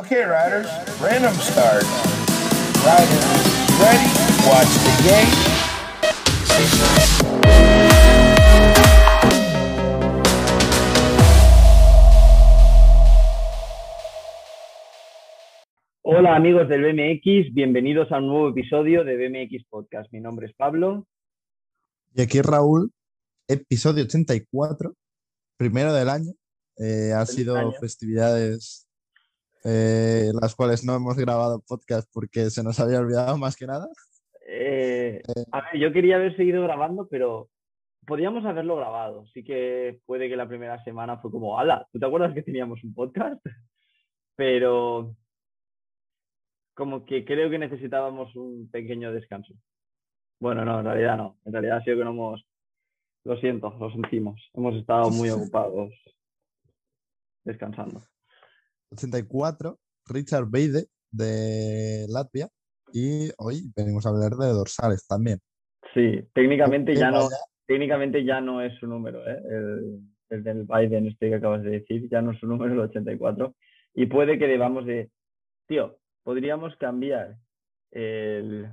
Okay, riders, random start. Riders, ready? Watch the game. Hola amigos del BMX, bienvenidos a un nuevo episodio de BMX Podcast. Mi nombre es Pablo. Y aquí Raúl, episodio 84, primero del año. Eh, ha sido año. festividades eh, las cuales no hemos grabado podcast porque se nos había olvidado más que nada. Eh, a ver, yo quería haber seguido grabando, pero podíamos haberlo grabado. Sí que puede que la primera semana fue como, ala, ¿tú te acuerdas que teníamos un podcast? Pero como que creo que necesitábamos un pequeño descanso. Bueno, no, en realidad no. En realidad ha sido que no hemos... Lo siento, lo sentimos. Hemos estado muy ocupados descansando. 84, Richard Beide de Latvia. Y hoy venimos a hablar de dorsales también. Sí, técnicamente ya no, técnicamente ya no es su número, ¿eh? el, el del Biden este que acabas de decir, ya no es su número el 84. Y puede que debamos de, tío, podríamos cambiar el,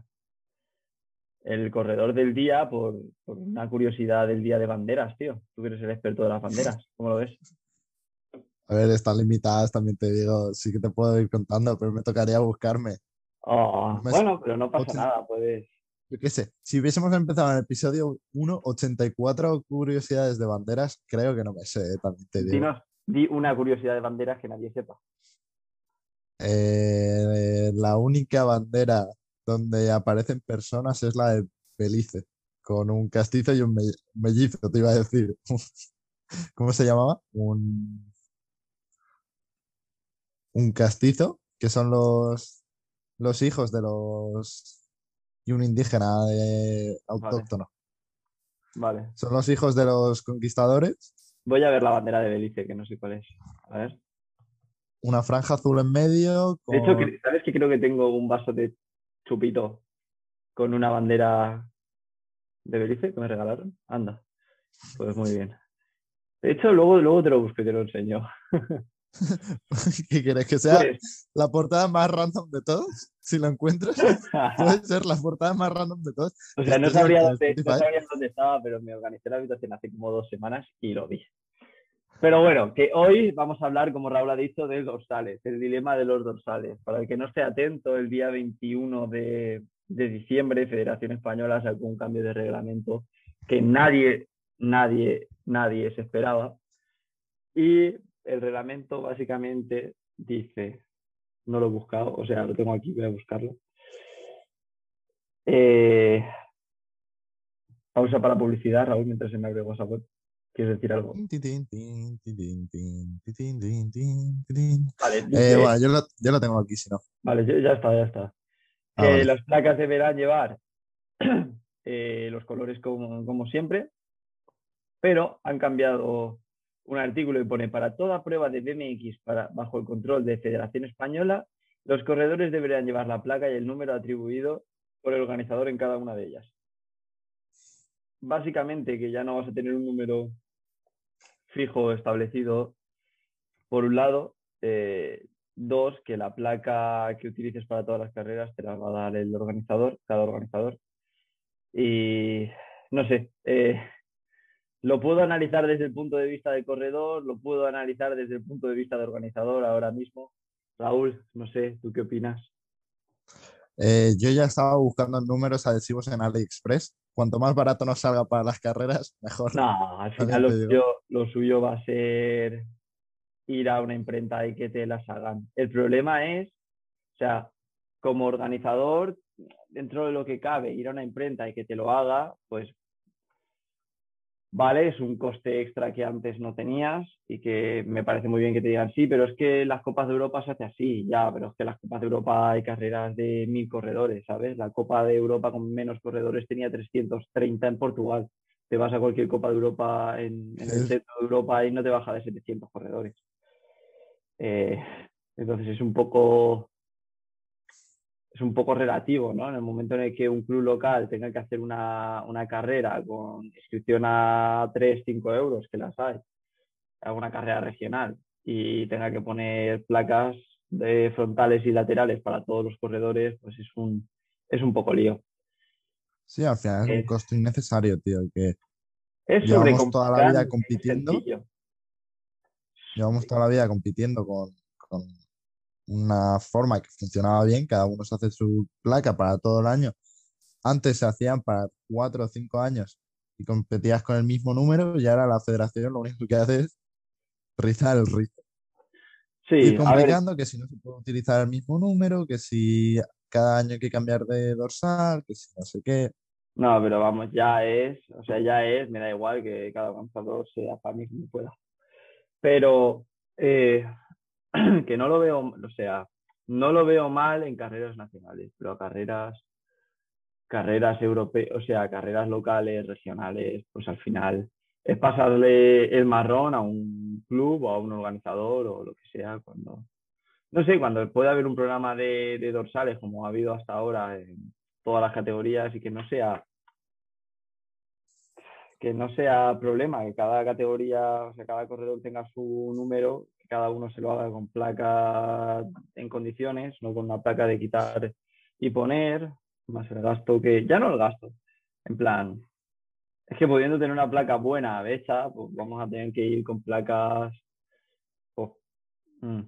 el corredor del día por, por una curiosidad del día de banderas, tío. Tú que eres el experto de las banderas, ¿cómo lo ves? A ver, están limitadas, también te digo. Sí que te puedo ir contando, pero me tocaría buscarme. Oh, Me- bueno, pero no pasa nada, puedes. Yo qué sé, si hubiésemos empezado en el episodio 1, 84 curiosidades de banderas, creo que no me sé, eh, también te digo. Dinos, di una curiosidad de banderas que nadie sepa. Eh, la única bandera donde aparecen personas es la de Belice, con un castizo y un me- mellizo, te iba a decir. ¿Cómo se llamaba? Un, un castizo, que son los, los hijos de los... y un indígena de- autóctono. Vale. Son los hijos de los conquistadores, Voy a ver la bandera de Belice, que no sé cuál es. A ver. una franja azul en medio, De hecho, ¿sabes que creo que tengo un vaso de chupito con una bandera de Belice que me regalaron? Anda. Pues muy bien. De hecho, luego, luego te lo busco y te lo enseño. ¿qué quieres que sea? Pues, La portada más random de todos, si lo encuentras. Puede ser la portada más random de todos. o sea, no sabría, dónde, no sabría dónde estaba, pero me organicé la habitación hace como dos semanas y lo vi. Pero bueno, que hoy vamos a hablar, como Raúl ha dicho, de dorsales, el dilema de los dorsales. Para el que no esté atento, el día 21 de, de diciembre, Federación Española sacó un cambio de reglamento que nadie, nadie, nadie se esperaba. Y el reglamento básicamente dice, no lo he buscado, o sea, lo tengo aquí, voy a buscarlo. Eh, pausa para publicidad, Raúl, mientras se me abre WhatsApp. ¿Quieres decir algo? Vale, Eh, bueno, yo lo, yo lo tengo aquí, si no. Vale, ya está, ya está. Ah, vale. las placas deberán llevar eh, los colores como, como siempre, pero han cambiado un artículo y pone para toda prueba de BMX para, bajo el control de Federación Española, los corredores deberán llevar la placa y el número atribuido por el organizador en cada una de ellas. Básicamente que ya no vas a tener un número fijo establecido por un lado, eh, dos, que la placa que utilices para todas las carreras te la va a dar el organizador, cada organizador. Y no sé, eh, lo puedo analizar desde el punto de vista del corredor, lo puedo analizar desde el punto de vista del organizador ahora mismo. Raúl, no sé, ¿tú qué opinas? Eh, yo ya estaba buscando números adhesivos en AliExpress. Cuanto más barato nos salga para las carreras, mejor. No, al final lo suyo, lo suyo va a ser ir a una imprenta y que te las hagan. El problema es, o sea, como organizador, dentro de lo que cabe, ir a una imprenta y que te lo haga, pues vale, es un coste extra que antes no tenías y que me parece muy bien que te digan sí, pero es que las Copas de Europa se hace así, ya, pero es que las Copas de Europa hay carreras de mil corredores, ¿sabes? La Copa de Europa con menos corredores tenía 330 en Portugal te vas a cualquier Copa de Europa en, en el centro de Europa y no te baja de 700 corredores. Eh, entonces es un poco es un poco relativo, ¿no? En el momento en el que un club local tenga que hacer una, una carrera con inscripción a 3, 5 euros, que las hay, a una carrera regional, y tenga que poner placas, de frontales y laterales para todos los corredores, pues es un, es un poco lío. Sí, al final es un Es- costo innecesario, tío, que Es Llevamos toda la vida compitiendo. llevamos toda la vida compitiendo con, con una forma que funcionaba bien, cada uno se hace su placa para todo el año. Antes se hacían para cuatro o cinco años y competías con el mismo número y ahora la federación lo único que hace es rizar el rizo. Sí, ver, complicando que si no se puede utilizar el mismo número, que si cada año hay que cambiar de dorsal, que si no sé qué. no, pero vamos, ya es, o sea, ya es, me da igual que cada lanzador sea para mí como pueda. Pero eh, que no lo veo, o sea, no lo veo mal en carreras nacionales, pero a carreras, carreras europeas, o sea, carreras locales, regionales, pues al final es pasarle el marrón a un club o a un organizador o lo que sea cuando, no sé, cuando puede haber un programa de, de dorsales como ha habido hasta ahora en todas las categorías y que no sea que no sea problema, que cada categoría, o sea, cada corredor tenga su número, que cada uno se lo haga con placa en condiciones, no con una placa de quitar y poner, más el gasto que, ya no el gasto, en plan, es que pudiendo tener una placa buena hecha, pues vamos a tener que ir con placas. pues, mm.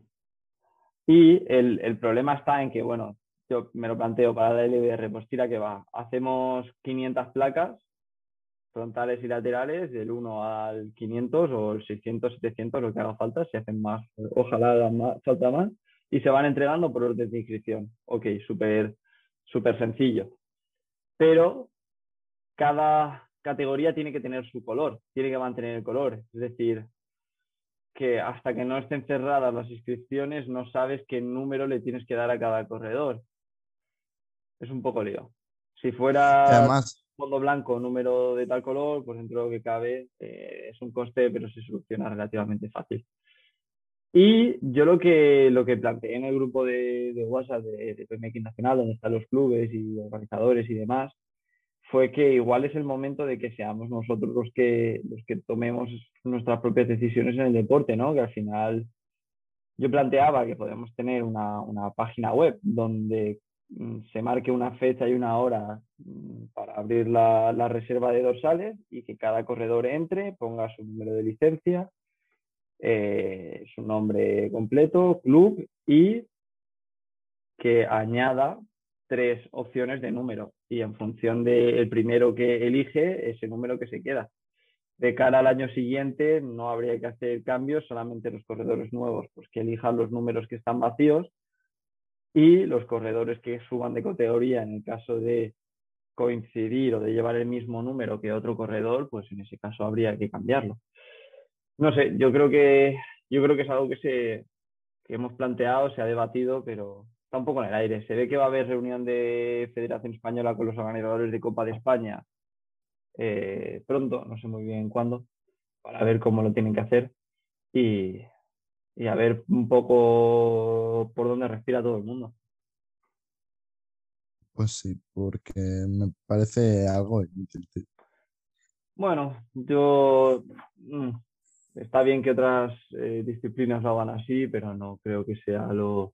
Y el, el problema está en que, bueno, yo me lo planteo para la LBR, pues tira que va, hacemos 500 placas frontales y laterales del 1 al 500 o el 600, 700, lo que haga falta, si hacen más, ojalá más, falta más, y se van entregando por orden de inscripción. Ok, súper súper sencillo. Pero cada categoría tiene que tener su color, tiene que mantener el color. Es decir, que hasta que no estén cerradas las inscripciones no sabes qué número le tienes que dar a cada corredor. Es un poco lío. Si fuera Además, fondo blanco, número de tal color, pues dentro de lo que cabe eh, es un coste, pero se soluciona relativamente fácil. Y yo lo que, lo que planteé en el grupo de, de WhatsApp de, de PMX Nacional, donde están los clubes y organizadores y demás, fue que igual es el momento de que seamos nosotros los que, los que tomemos nuestras propias decisiones en el deporte, ¿no? Que al final yo planteaba que podemos tener una, una página web donde se marque una fecha y una hora mm, para abrir la, reserva de dorsales y que cada corredor entre, ponga su número de licencia, eh, su nombre completo, club y que añada tres opciones de número y en función del primero que elige, ese número que se queda. De cara al año siguiente no habría que hacer cambios, solamente los corredores nuevos, pues que elijan los números que están vacíos y los corredores que suban de categoría en el caso de coincidir o de llevar el mismo número que otro corredor, pues en ese caso habría que cambiarlo. No sé, yo creo que yo creo que es algo que se que hemos planteado, se ha debatido, pero está un poco en el aire. Se ve que va a haber reunión de Federación Española con los organizadores de Copa de España eh, pronto, no sé muy bien cuándo, para ver cómo lo tienen que hacer y, y a ver un poco por dónde respira todo el mundo. pues sí, porque me parece algo inútil. Bueno, yo mm, está bien que otras eh, disciplinas lo hagan así, pero no creo que sea lo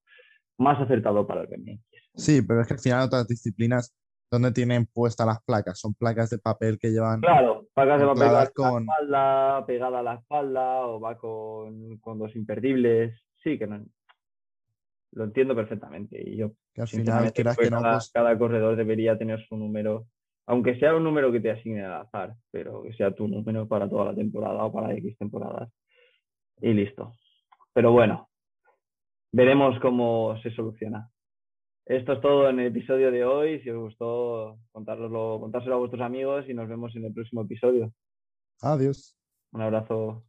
más acertado para el BMX. Sí, pero es que al final otras disciplinas, ¿dónde tienen puestas las placas? Son placas de papel que llevan. Claro, placas de papel la con- espalda, pegada a la espalda o va con, con dos imperdibles. Sí, que no, lo entiendo perfectamente. Y yo, Que al final, creo que no, cada, pues cada corredor debería tener su número, aunque sea un número que te asigne al azar, pero que sea tu número para toda la temporada o para X temporadas. Y listo. Pero bueno, veremos cómo se soluciona. Esto es todo en el episodio de hoy. Si os gustó, contárselo a vuestros amigos y nos vemos en el próximo episodio. adiós. Un abrazo.